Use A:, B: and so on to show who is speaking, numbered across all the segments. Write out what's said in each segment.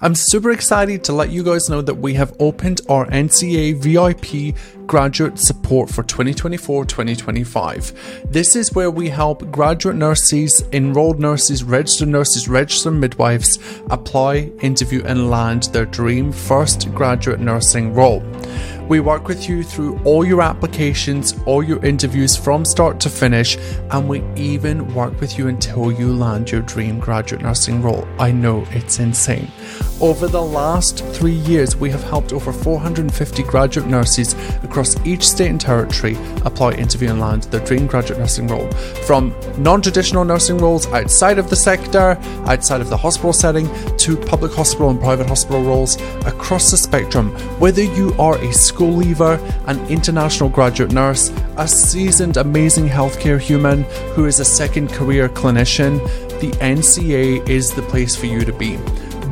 A: I'm super excited to let you guys know that we have opened our NCA VIP graduate support for 2024 2025. This is where we help graduate nurses, enrolled nurses, registered nurses, registered midwives apply, interview, and land their dream first graduate nursing role. We work with you through all your applications, all your interviews from start to finish, and we even work with you until you land your dream graduate nursing role. I know it's insane. Over the last three years, we have helped over 450 graduate nurses across each state and territory apply, interview, and land their dream graduate nursing role. From non traditional nursing roles outside of the sector, outside of the hospital setting, to public hospital and private hospital roles across the spectrum, whether you are a school leaver, an international graduate nurse, a seasoned, amazing healthcare human who is a second career clinician, the NCA is the place for you to be.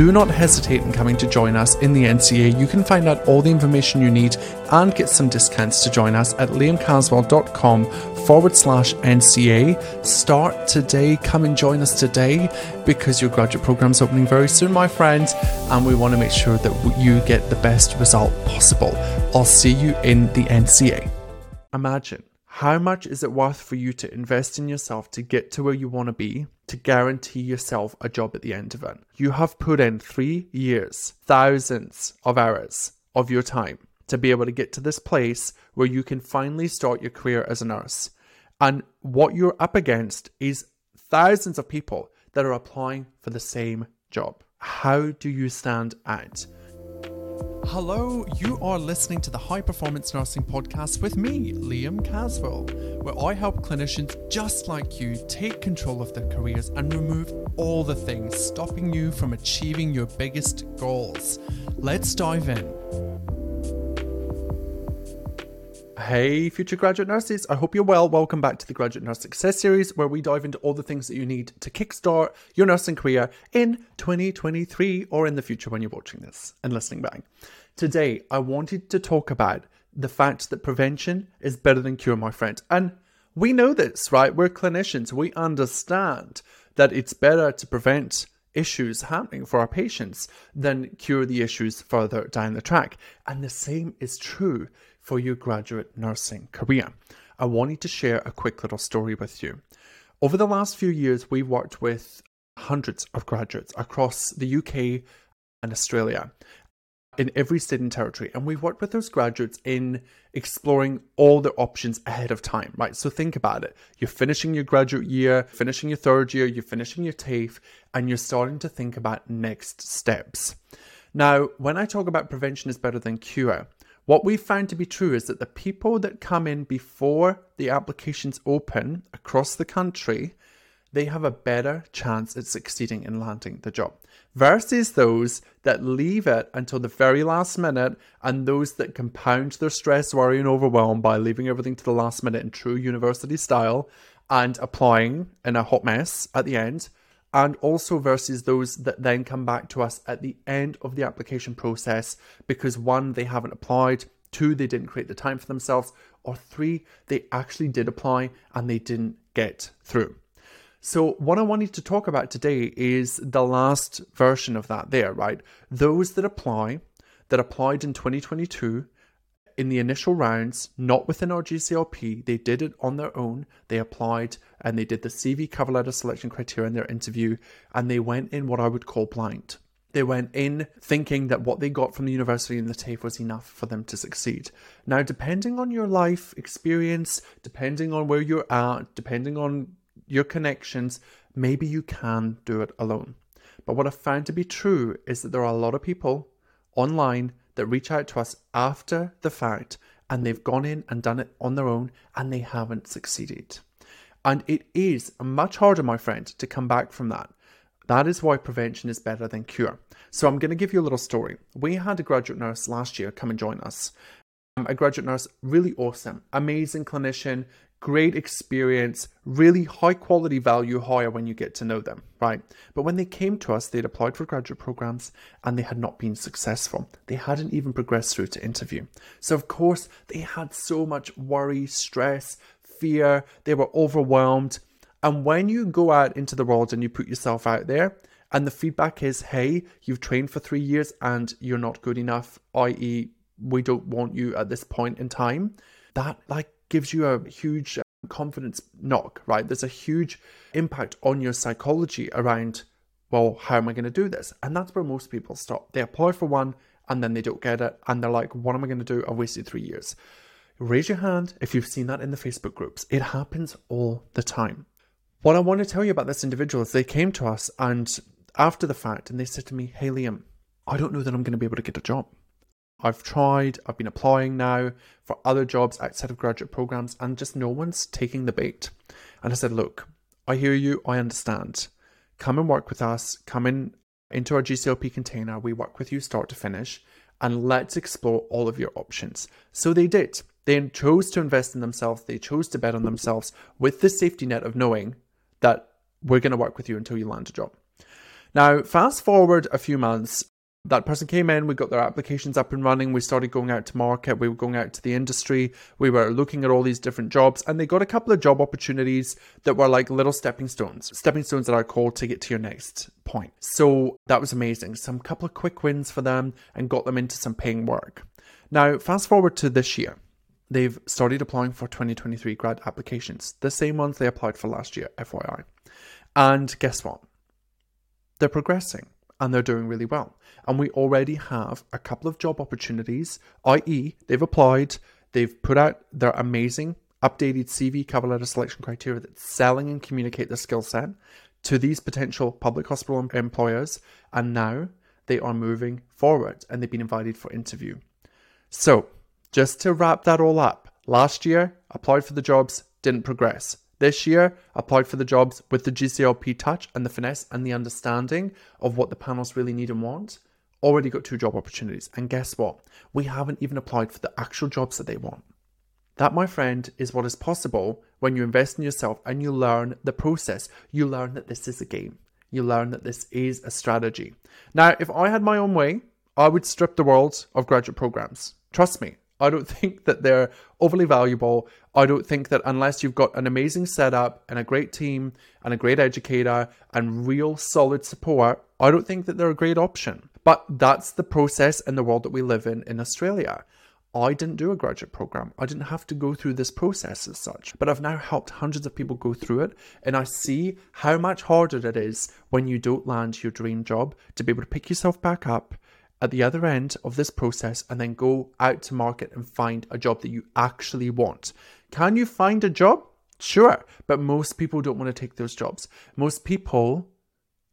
A: Do not hesitate in coming to join us in the NCA. You can find out all the information you need and get some discounts to join us at liamcaswell.com forward slash NCA. Start today. Come and join us today because your graduate program is opening very soon, my friends, and we want to make sure that you get the best result possible. I'll see you in the NCA. Imagine how much is it worth for you to invest in yourself to get to where you want to be, to guarantee yourself a job at the end of it? You have put in three years, thousands of hours of your time to be able to get to this place where you can finally start your career as a nurse. And what you're up against is thousands of people that are applying for the same job. How do you stand out? Hello, you are listening to the High Performance Nursing Podcast with me, Liam Caswell, where I help clinicians just like you take control of their careers and remove all the things stopping you from achieving your biggest goals. Let's dive in. Hey, future graduate nurses, I hope you're well. Welcome back to the Graduate Nurse Success Series, where we dive into all the things that you need to kickstart your nursing career in 2023 or in the future when you're watching this and listening back. Today, I wanted to talk about the fact that prevention is better than cure, my friend. And we know this, right? We're clinicians, we understand that it's better to prevent issues happening for our patients than cure the issues further down the track. And the same is true for your graduate nursing career. I wanted to share a quick little story with you. Over the last few years, we've worked with hundreds of graduates across the UK and Australia in every state and territory. And we've worked with those graduates in exploring all their options ahead of time, right? So think about it. You're finishing your graduate year, finishing your third year, you're finishing your TAFE, and you're starting to think about next steps. Now, when I talk about prevention is better than cure, what we've found to be true is that the people that come in before the applications open across the country, they have a better chance at succeeding in landing the job versus those that leave it until the very last minute and those that compound their stress, worry, and overwhelm by leaving everything to the last minute in true university style and applying in a hot mess at the end and also versus those that then come back to us at the end of the application process because one, they haven't applied, two, they didn't create the time for themselves, or three, they actually did apply and they didn't get through. So, what I wanted to talk about today is the last version of that, there, right? Those that apply, that applied in 2022 in the initial rounds, not within our GCLP, they did it on their own. They applied and they did the CV cover letter selection criteria in their interview, and they went in what I would call blind. They went in thinking that what they got from the university and the TAFE was enough for them to succeed. Now, depending on your life experience, depending on where you're at, depending on your connections, maybe you can do it alone. But what I found to be true is that there are a lot of people online that reach out to us after the fact and they've gone in and done it on their own and they haven't succeeded. And it is much harder, my friend, to come back from that. That is why prevention is better than cure. So I'm going to give you a little story. We had a graduate nurse last year come and join us. Um, a graduate nurse, really awesome, amazing clinician, great experience, really high quality value hire when you get to know them, right? But when they came to us, they'd applied for graduate programs and they had not been successful. They hadn't even progressed through to interview. So, of course, they had so much worry, stress, fear, they were overwhelmed. And when you go out into the world and you put yourself out there, and the feedback is, hey, you've trained for three years and you're not good enough, i.e., we don't want you at this point in time, that like gives you a huge um, confidence knock, right? There's a huge impact on your psychology around, well, how am I going to do this? And that's where most people stop. They apply for one and then they don't get it. And they're like, what am I going to do? I've wasted three years. Raise your hand if you've seen that in the Facebook groups. It happens all the time. What I want to tell you about this individual is they came to us and after the fact and they said to me, Hey Liam, I don't know that I'm going to be able to get a job. I've tried, I've been applying now for other jobs outside of graduate programs, and just no one's taking the bait. And I said, Look, I hear you, I understand. Come and work with us, come in into our GCLP container. We work with you start to finish, and let's explore all of your options. So they did. They chose to invest in themselves, they chose to bet on themselves with the safety net of knowing that we're going to work with you until you land a job. Now, fast forward a few months, that person came in, we got their applications up and running, we started going out to market, we were going out to the industry, we were looking at all these different jobs, and they got a couple of job opportunities that were like little stepping stones, stepping stones that are called to get to your next point. So that was amazing. Some couple of quick wins for them and got them into some paying work. Now, fast forward to this year. They've started applying for 2023 grad applications, the same ones they applied for last year, FYI. And guess what? They're progressing and they're doing really well. And we already have a couple of job opportunities, i.e., they've applied, they've put out their amazing updated CV cover letter selection criteria that's selling and communicate their skill set to these potential public hospital employers, and now they are moving forward and they've been invited for interview. So, just to wrap that all up, last year applied for the jobs, didn't progress. This year, applied for the jobs with the GCLP touch and the finesse and the understanding of what the panels really need and want. Already got two job opportunities. And guess what? We haven't even applied for the actual jobs that they want. That, my friend, is what is possible when you invest in yourself and you learn the process. You learn that this is a game. You learn that this is a strategy. Now, if I had my own way, I would strip the world of graduate programs. Trust me, I don't think that they're overly valuable. I don't think that unless you've got an amazing setup and a great team and a great educator and real solid support, I don't think that they're a great option. But that's the process in the world that we live in in Australia. I didn't do a graduate program. I didn't have to go through this process as such. But I've now helped hundreds of people go through it. And I see how much harder it is when you don't land your dream job to be able to pick yourself back up at the other end of this process and then go out to market and find a job that you actually want. Can you find a job? Sure, but most people don't want to take those jobs. Most people,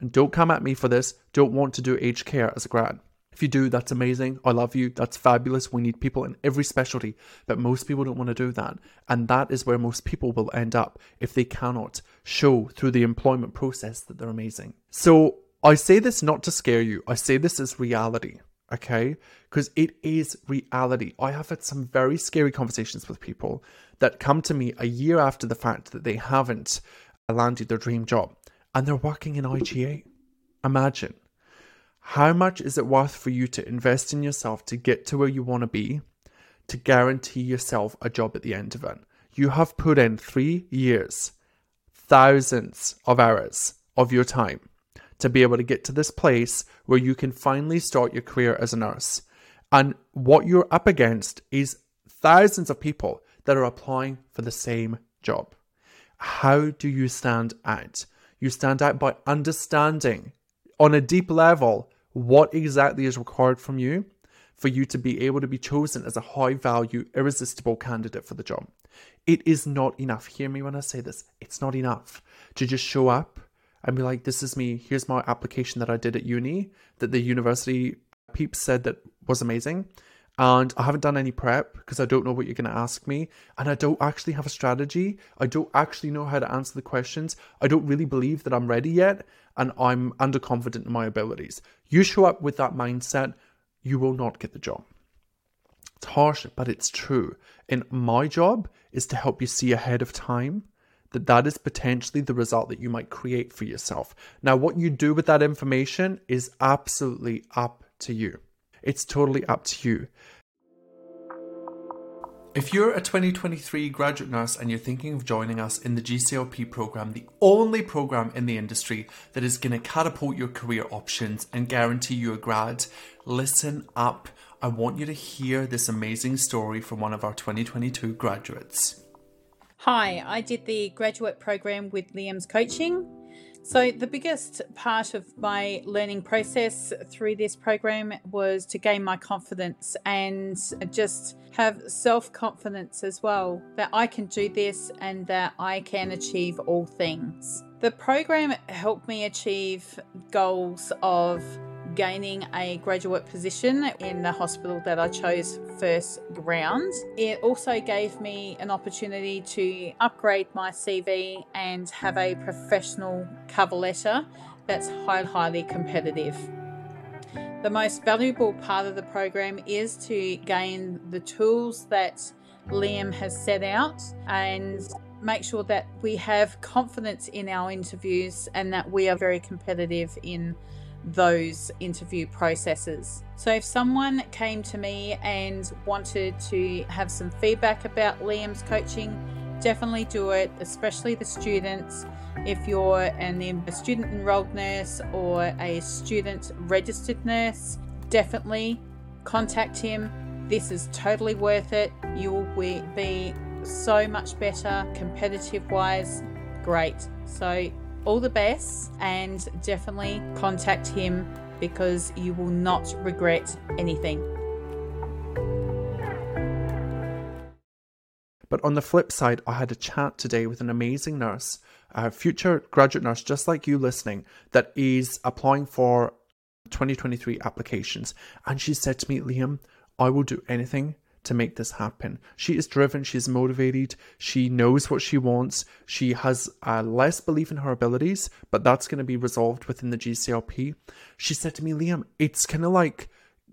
A: and don't come at me for this, don't want to do aged care as a grad. If you do, that's amazing. I love you. That's fabulous. We need people in every specialty, but most people don't want to do that. And that is where most people will end up if they cannot show through the employment process that they're amazing. So I say this not to scare you. I say this as reality, okay? Because it is reality. I have had some very scary conversations with people that come to me a year after the fact that they haven't uh, landed their dream job and they're working in IGA. Imagine how much is it worth for you to invest in yourself to get to where you want to be, to guarantee yourself a job at the end of it? You have put in three years, thousands of hours of your time to be able to get to this place where you can finally start your career as a nurse. And what you're up against is thousands of people that are applying for the same job. How do you stand out? You stand out by understanding on a deep level what exactly is required from you for you to be able to be chosen as a high value, irresistible candidate for the job. It is not enough. Hear me when I say this. It's not enough to just show up and be like, this is me. Here's my application that I did at uni that the university peeps said that was amazing. And I haven't done any prep because I don't know what you're going to ask me. And I don't actually have a strategy. I don't actually know how to answer the questions. I don't really believe that I'm ready yet. And I'm underconfident in my abilities. You show up with that mindset, you will not get the job. It's harsh, but it's true. And my job is to help you see ahead of time that that is potentially the result that you might create for yourself. Now, what you do with that information is absolutely up to you. It's totally up to you. If you're a 2023 graduate nurse and you're thinking of joining us in the GCLP program, the only program in the industry that is going to catapult your career options and guarantee you a grad, listen up. I want you to hear this amazing story from one of our 2022 graduates.
B: Hi, I did the graduate program with Liam's coaching. So, the biggest part of my learning process through this program was to gain my confidence and just have self confidence as well that I can do this and that I can achieve all things. The program helped me achieve goals of gaining a graduate position in the hospital that I chose first round. It also gave me an opportunity to upgrade my CV and have a professional cover letter that's highly, highly competitive. The most valuable part of the program is to gain the tools that Liam has set out and make sure that we have confidence in our interviews and that we are very competitive in those interview processes. So, if someone came to me and wanted to have some feedback about Liam's coaching, definitely do it, especially the students. If you're an, a student enrolled nurse or a student registered nurse, definitely contact him. This is totally worth it. You will be so much better competitive wise. Great. So, all the best and definitely contact him because you will not regret anything.
A: But on the flip side, I had a chat today with an amazing nurse, a future graduate nurse, just like you listening, that is applying for 2023 applications. And she said to me, Liam, I will do anything to make this happen. She is driven, she's motivated, she knows what she wants, she has uh, less belief in her abilities, but that's going to be resolved within the GCLP. She said to me, Liam, it's kind of like,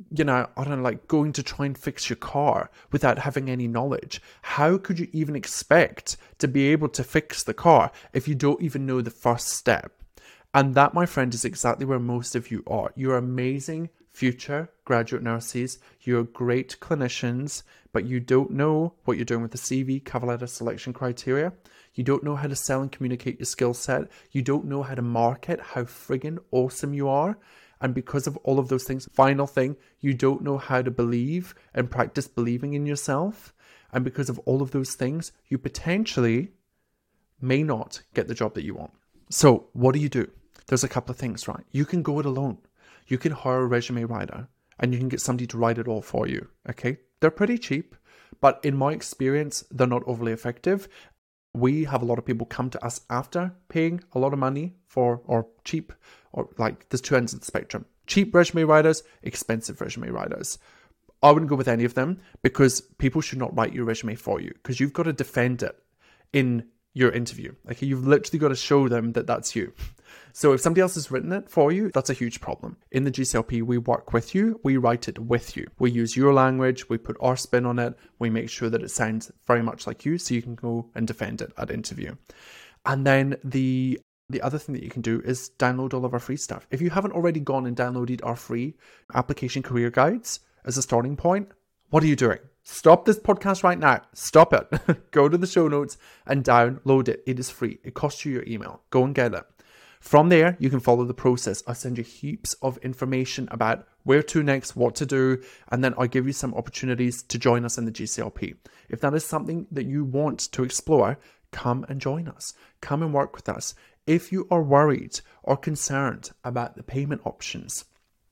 A: you know, I don't know, like going to try and fix your car without having any knowledge. How could you even expect to be able to fix the car if you don't even know the first step? And that, my friend, is exactly where most of you are. You're amazing future graduate nurses, you're great clinicians, but you don't know what you're doing with the CV cover letter selection criteria. You don't know how to sell and communicate your skill set. You don't know how to market how friggin' awesome you are. And because of all of those things, final thing, you don't know how to believe and practice believing in yourself. And because of all of those things, you potentially may not get the job that you want. So, what do you do? There's a couple of things, right? You can go it alone you can hire a resume writer and you can get somebody to write it all for you. Okay. They're pretty cheap, but in my experience, they're not overly effective. We have a lot of people come to us after paying a lot of money for, or cheap, or like there's two ends of the spectrum cheap resume writers, expensive resume writers. I wouldn't go with any of them because people should not write your resume for you because you've got to defend it in your interview. Okay, you've literally got to show them that that's you. So if somebody else has written it for you, that's a huge problem. In the GCLP, we work with you, we write it with you. We use your language, we put our spin on it, we make sure that it sounds very much like you so you can go and defend it at interview. And then the the other thing that you can do is download all of our free stuff. If you haven't already gone and downloaded our free application career guides as a starting point, what are you doing? Stop this podcast right now. Stop it. Go to the show notes and download it. It is free. It costs you your email. Go and get it. From there, you can follow the process. I send you heaps of information about where to next, what to do, and then I give you some opportunities to join us in the GCLP. If that is something that you want to explore, come and join us. Come and work with us. If you are worried or concerned about the payment options,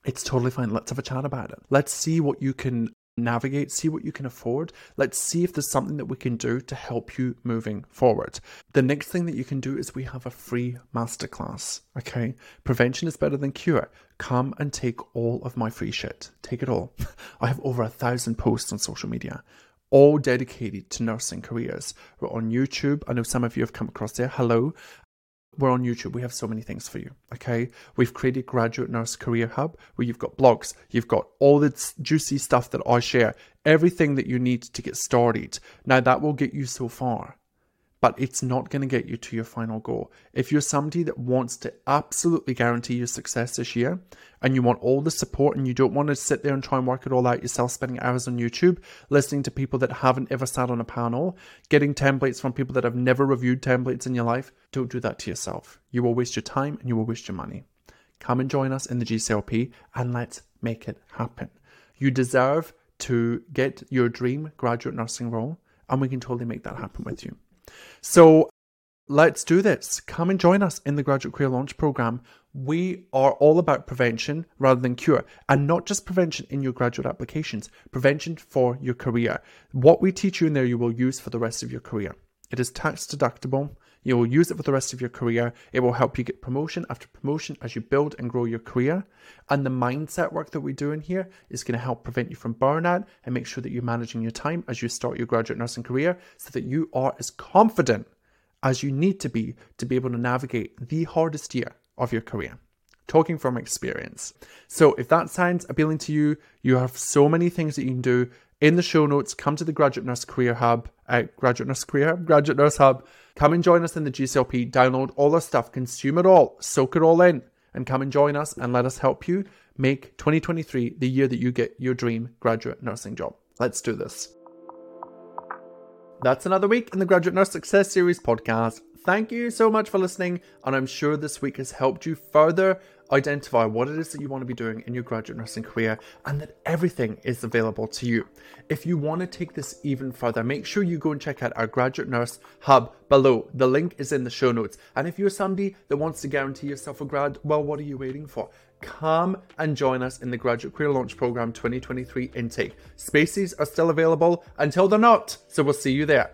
A: it's totally fine. Let's have a chat about it. Let's see what you can navigate, see what you can afford. Let's see if there's something that we can do to help you moving forward. The next thing that you can do is we have a free masterclass. Okay, prevention is better than cure. Come and take all of my free shit. Take it all. I have over a thousand posts on social media. All dedicated to nursing careers. We're on YouTube. I know some of you have come across there. Hello. We're on YouTube. We have so many things for you. Okay. We've created Graduate Nurse Career Hub where you've got blogs, you've got all this juicy stuff that I share, everything that you need to get started. Now, that will get you so far. But it's not going to get you to your final goal. If you're somebody that wants to absolutely guarantee your success this year and you want all the support and you don't want to sit there and try and work it all out yourself, spending hours on YouTube, listening to people that haven't ever sat on a panel, getting templates from people that have never reviewed templates in your life, don't do that to yourself. You will waste your time and you will waste your money. Come and join us in the GCLP and let's make it happen. You deserve to get your dream graduate nursing role, and we can totally make that happen with you. So let's do this. Come and join us in the Graduate Career Launch Program. We are all about prevention rather than cure, and not just prevention in your graduate applications, prevention for your career. What we teach you in there, you will use for the rest of your career. It is tax deductible. You will use it for the rest of your career. It will help you get promotion after promotion as you build and grow your career. And the mindset work that we do in here is going to help prevent you from burnout and make sure that you're managing your time as you start your graduate nursing career so that you are as confident as you need to be to be able to navigate the hardest year of your career. Talking from experience. So, if that sounds appealing to you, you have so many things that you can do. In the show notes, come to the Graduate Nurse Career Hub, uh, Graduate Nurse Career, Hub, Graduate Nurse Hub. Come and join us in the GCLP. Download all our stuff, consume it all, soak it all in, and come and join us and let us help you make 2023 the year that you get your dream graduate nursing job. Let's do this. That's another week in the Graduate Nurse Success Series podcast. Thank you so much for listening, and I'm sure this week has helped you further identify what it is that you want to be doing in your graduate nursing career and that everything is available to you. If you want to take this even further, make sure you go and check out our graduate nurse hub below. The link is in the show notes. And if you're somebody that wants to guarantee yourself a grad, well, what are you waiting for? Come and join us in the Graduate Career Launch Program 2023 intake. Spaces are still available until they're not, so we'll see you there.